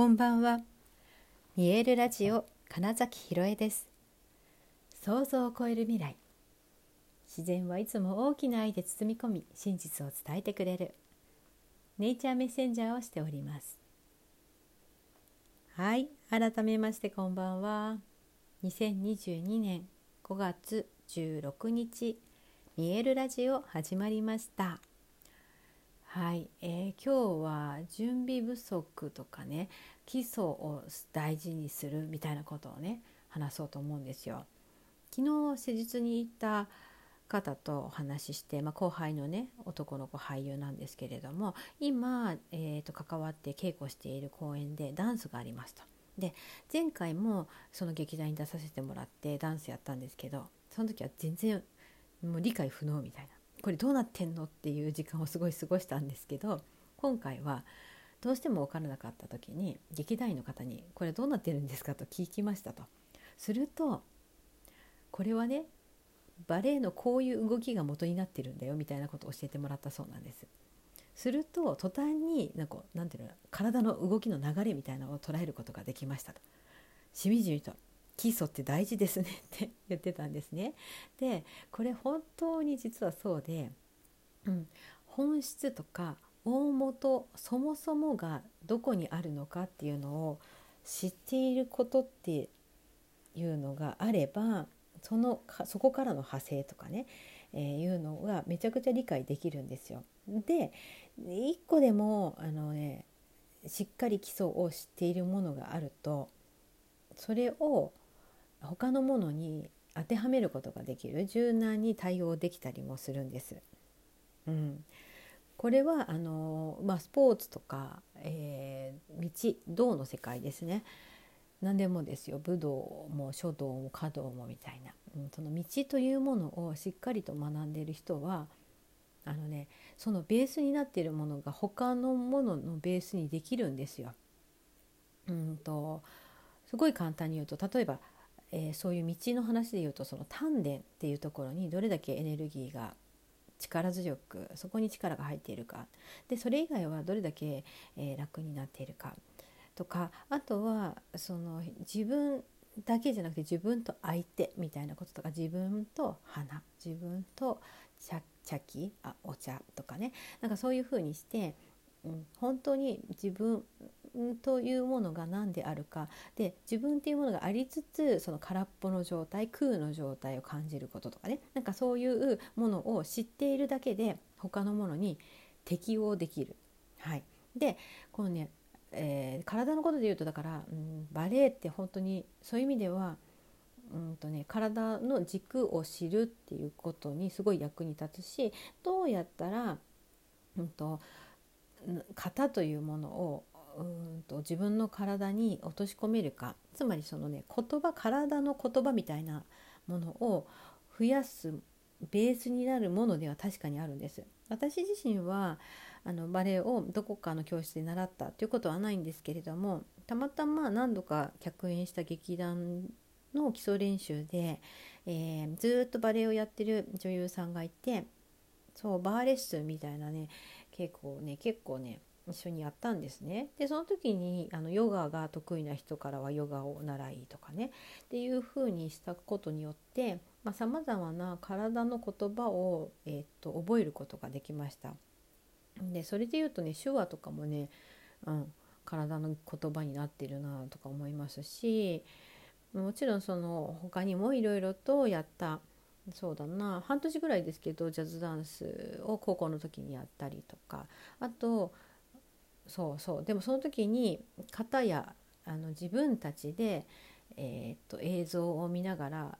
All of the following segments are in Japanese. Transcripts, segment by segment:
こんばんは。見えるラジオ金崎ひろえです。想像を超える未来。自然はいつも大きな愛で包み込み、真実を伝えてくれる。ネイチャーメッセンジャーをしております。はい、改めましてこんばんは。2022年5月16日、見えるラジオ始まりました。はい、えー、今日は準備不足とかね基礎を大事にするみたいなことをね話そうと思うんですよ。昨日施術に行った方とお話しして、まあ、後輩のね男の子俳優なんですけれども今、えーと、関わって稽古している公演でダンスがありますと。で前回もその劇団に出させてもらってダンスやったんですけどその時は全然もう理解不能みたいなこれどうなってんのっていう時間をすごい過ごしたんですけど今回はどうしても分からなかった時に劇団員の方に「これどうなってるんですか?」と聞きましたと。するとこれはねバレエのこういう動きが元になってるんだよみたいなことを教えてもらったそうなんです。すると途端になんかなんていうの体の動きの流れみたいなのを捉えることができましたと。しみじみと基礎って大事ですねって言ってたんですね。でこれ本当に実はそうで、うん、本質とか大元そもそもがどこにあるのかっていうのを知っていることっていうのがあればそのそこからの派生とかね、えー、いうのがめちゃくちゃ理解できるんですよ。で一個でもあのねしっかり基礎を知っているものがあるとそれを他のものに当てはめることができる柔軟に対応できたりもするんです。うん、これはあの、まあ、スポーツとか、えー、道道の世界ですね何でもですよ武道も書道も華道もみたいな、うん、その道というものをしっかりと学んでいる人はあのねそのベースになっているものが他のもののベースにできるんですよ。うんとすごい簡単に言うと例えばえー、そういう道の話で言うとその丹田っていうところにどれだけエネルギーが力強くそこに力が入っているか。でそれ以外はどれだけ、えー、楽になっているかとかあとはその自分だけじゃなくて自分と相手みたいなこととか自分と花自分と茶茶器あお茶とかね。なんかそういうふうにして、本当に自分というものが何であるか。で自分っていうものがありつつその空っぽの状態空の状態を感じることとかね。なんかそういうものを知っているだけで他のものに適応できる。はい、でこのね、えー、体のことで言うとだから、うん、バレエって本当にそういう意味ではうんとね、体の軸を知るっていうことにすごい役に立つしどうやったら、うんと、型というものをうんと自分の体に落とし込めるかつまりそのね言葉体の言葉みたいなものを増やすベースになるものでは確かにあるんです。私自身はあのバレエをどこかの教室で習ったということはないんですけれどもたまたま何度か客演した劇団の基礎練習で、えー、ずっとバレエをやってる女優さんがいてそうバーレッスンみたいなね結構ね結構ね一緒にやったんですね。でその時にあのヨガが得意な人からはヨガを習いとかねっていう風にしたことによってさまざ、まな体の言葉を、えー、っと覚えることができました。でそれで言うとね手話とかもね、うん、体の言葉になってるなとか思いますしもちろんその他にもいろいろとやったそうだな。半年ぐらいですけどジャズダンスを高校の時にやったりとか。あとそうそう。でもその時に方やあの自分たちで、えー、っと映像を見ながら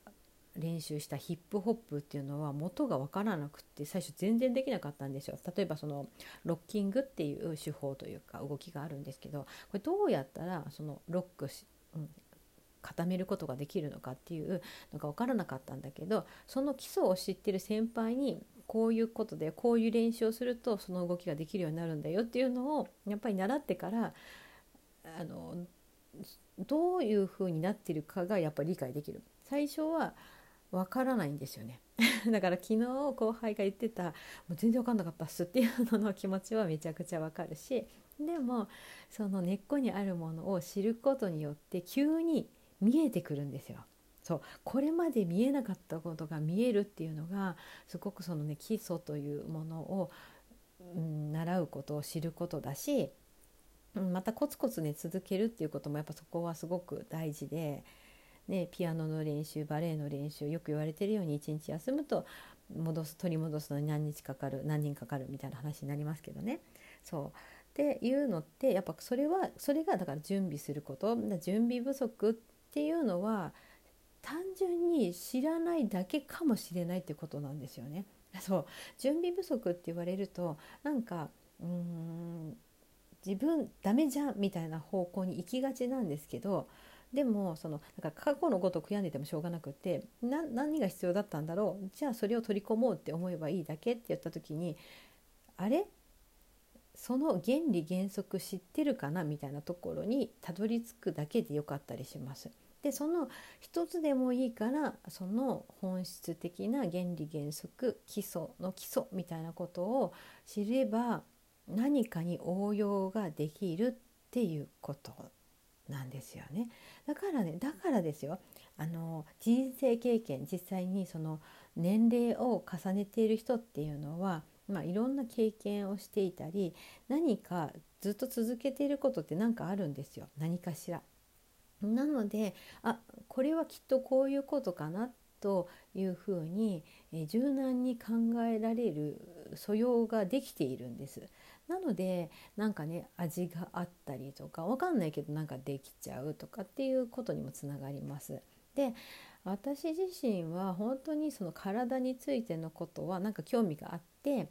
練習したヒップホップっていうのは元が分からなくって最初全然できなかったんですよ。例えばそのロッキングっていう手法というか動きがあるんですけどこれどうやったらそのロックし、うん、固めることができるのかっていうのが分からなかったんだけどその基礎を知ってる先輩にこういうことでこういう練習をするとその動きができるようになるんだよっていうのをやっぱり習ってからあのどういうふうになってるかがやっぱり理解できる。最初はわからないんですよね。だから昨日後輩が言ってた「もう全然わかんなかったっす」っていうのの気持ちはめちゃくちゃわかるしでもその根っこにあるものを知ることによって急に見えてくるんですよ。そうこれまで見えなかったことが見えるっていうのがすごくそのね基礎というものを、うん、習うことを知ることだし、うん、またコツコツね続けるっていうこともやっぱそこはすごく大事で、ね、ピアノの練習バレエの練習よく言われてるように一日休むと戻す取り戻すのに何日かかる何人かかるみたいな話になりますけどね。そうっていうのってやっぱそれはそれがだから準備すること準備不足っていうのは単純に知らないだけかもしれないってことなんですよね。そう。準備不足って言われるとなんかうーん自分ダメじゃんみたいな方向に行きがちなんですけどでもそのなんか過去のことを悔やんでてもしょうがなくって何が必要だったんだろう？じゃあそれを取り込もうって思えばいいだけって言った時にあれ？その原理原則知ってるかなみたいなところにたどり着くだけでよかったりします。でその一つでもいいからその本質的な原理原則基礎の基礎みたいなことを知れば何かに応用ができるっていうことなんですよね。だからねだからですよあの人生経験実際にその年齢を重ねている人っていうのは、まあ、いろんな経験をしていたり何かずっと続けていることって何かあるんですよ何かしら。なのであこれはきっとこういうことかなというふうに、え柔軟に考えられる素養ができているんです。なのでなんかね味があったりとかわかんないけどなんかできちゃうとかっていうことにもつながります。で私自身は本当にその体についてのことはなんか興味があって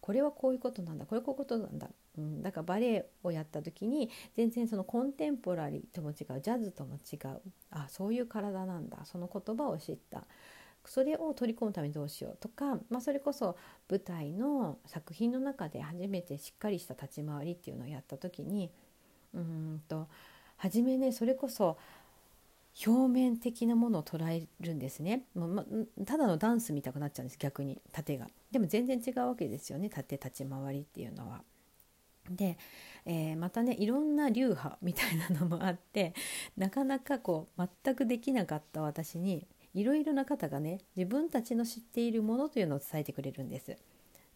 これはこういうことなんだ。これこういうことなんだ、うん、だからバレエをやった時に全然そのコンテンポラリーとも違うジャズとも違うあそういう体なんだ。その言葉を知った。それを取り込むためにどうしようとか、まあ、それこそ舞台の作品の中で初めてしっかりした立ち回りっていうのをやった時にうんと初めねそれこそ表面的なものを捉えるんですね、ただのダンス見たくなっちゃうんです逆に縦がでも全然違うわけですよね縦立ち回りっていうのは。で、えー、またねいろんな流派みたいなのもあってなかなかこう全くできなかった私にいろいろな方がね自分たちの知っているものというのを伝えてくれるんです。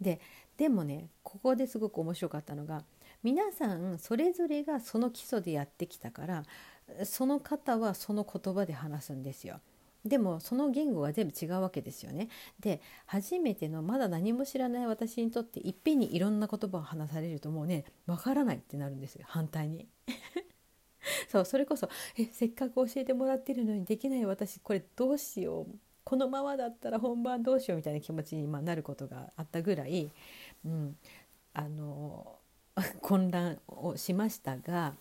ででもねここですごく面白かったのが皆さんそれぞれがその基礎でやってきたからその方はその言葉で話すんですよ。でもその言語は全部違うわけですよね。で初めてのまだ何も知らない私にとっていっぺんにいろんな言葉を話されるともうねわからないってなるんですよ反対に。そうそれこそえせっかく教えてもらってるのにできない私これどうしようこのままだったら本番どうしようみたいな気持ちになることがあったぐらい、うん、あの混乱をしましたが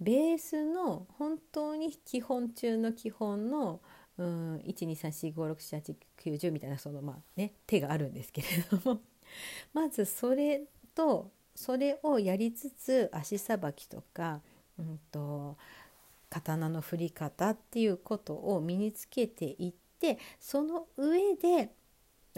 ベースの本当に基本中の基本の12345678910みたいなそのまあね手があるんですけれども。まずそれとそれをやりつつ足さばきとか、うんと、刀の振り方っていうことを身につけていってその上で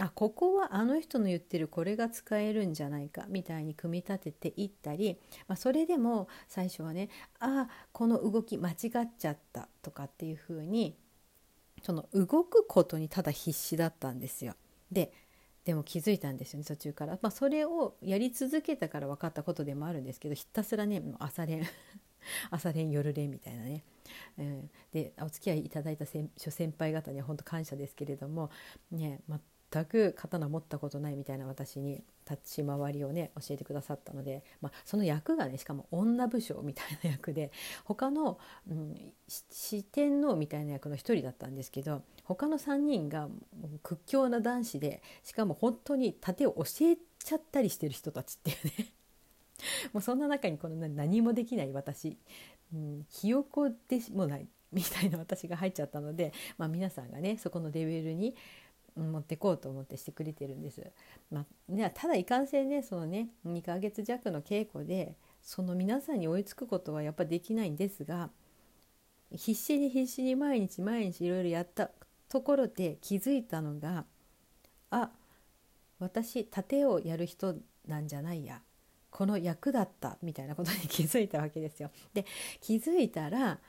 あここはあの人の言ってるこれが使えるんじゃないかみたいに組み立てていったり、まあ、それでも最初はねあこの動き間違っちゃったとかっていうふうにその動くことにただ必死だったんですよ。ででも気づいたんですよね途中から、まあ、それをやり続けたから分かったことでもあるんですけどひたすらね朝練 朝練夜練みたいなね、うん、でお付き合いいただいた諸先輩方には本当感謝ですけれどもね全く刀持ったことないみたいな私に立ち回りをね教えてくださったので、まあ、その役がねしかも女武将みたいな役で他の、うん、四天王みたいな役の一人だったんですけど他の3人が屈強な男子でしかも本当に盾を教えちゃったりしてる人たちっていうね。もうそんな中にこの何もできない私、うん、ひよこでもないみたいな私が入っちゃったので、まあ、皆さんがねそこのレベルに持ってこうと思ってしてくれてるんです。まあね、ただいかんせんねそのね2ヶ月弱の稽古でその皆さんに追いつくことはやっぱできないんですが必死に必死に毎日毎日いろいろやったところで気づいたのがあ私盾をやる人なんじゃないやこの役だったみたいなことに気づいたわけですよ。で気づいたら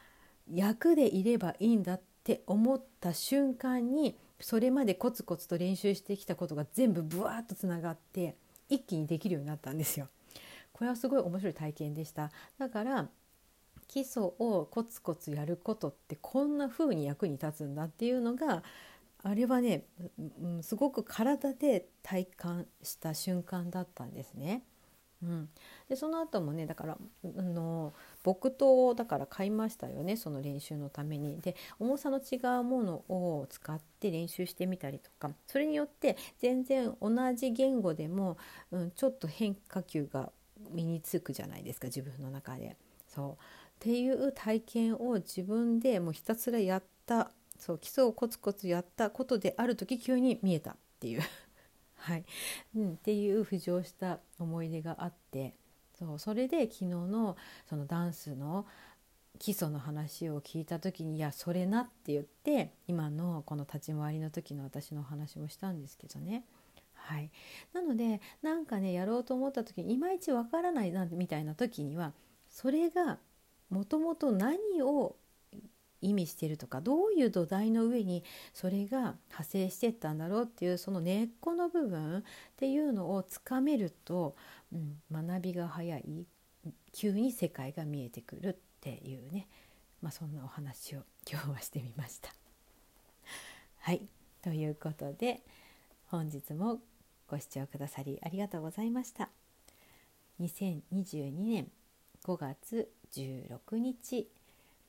役でいればいいんだって思った瞬間にそれまでコツコツと練習してきたことが全部ブワーッとつながって一気にできるようになったんですよ。これはすごい面白い体験でした。だから基礎をコツコツやることってこんな風に役に立つんだっていうのがあれはね、うん、すごく体で体感した瞬間だったんですね。うん、でその後もねだからあの木刀をだから買いましたよねその練習のために。で重さの違うものを使って練習してみたりとかそれによって全然同じ言語でも、うん、ちょっと変化球が身につくじゃないですか自分の中で。そうっていう体験を自分でもうひたすらやったそう基礎をコツコツやったことである時急に見えたっていうはい、うん、っていう浮上した思い出があってそうそれで昨日のそのダンスの基礎の話を聞いた時に「いやそれな」って言って今のこの立ち回りの時の私の話もしたんですけどね。はい、なのでなんかねやろうと思った時にいまいちわからないなみたいな時にはそれがもともと何を意味してるとかどういう土台の上にそれが派生してったんだろうっていうその根っこの部分っていうのをつかめると、うん、学びが早い急に世界が見えてくるっていうね、まあ、そんなお話を今日はしてみました。はいということで本日もご視聴くださりありがとうございました。2022年5月16日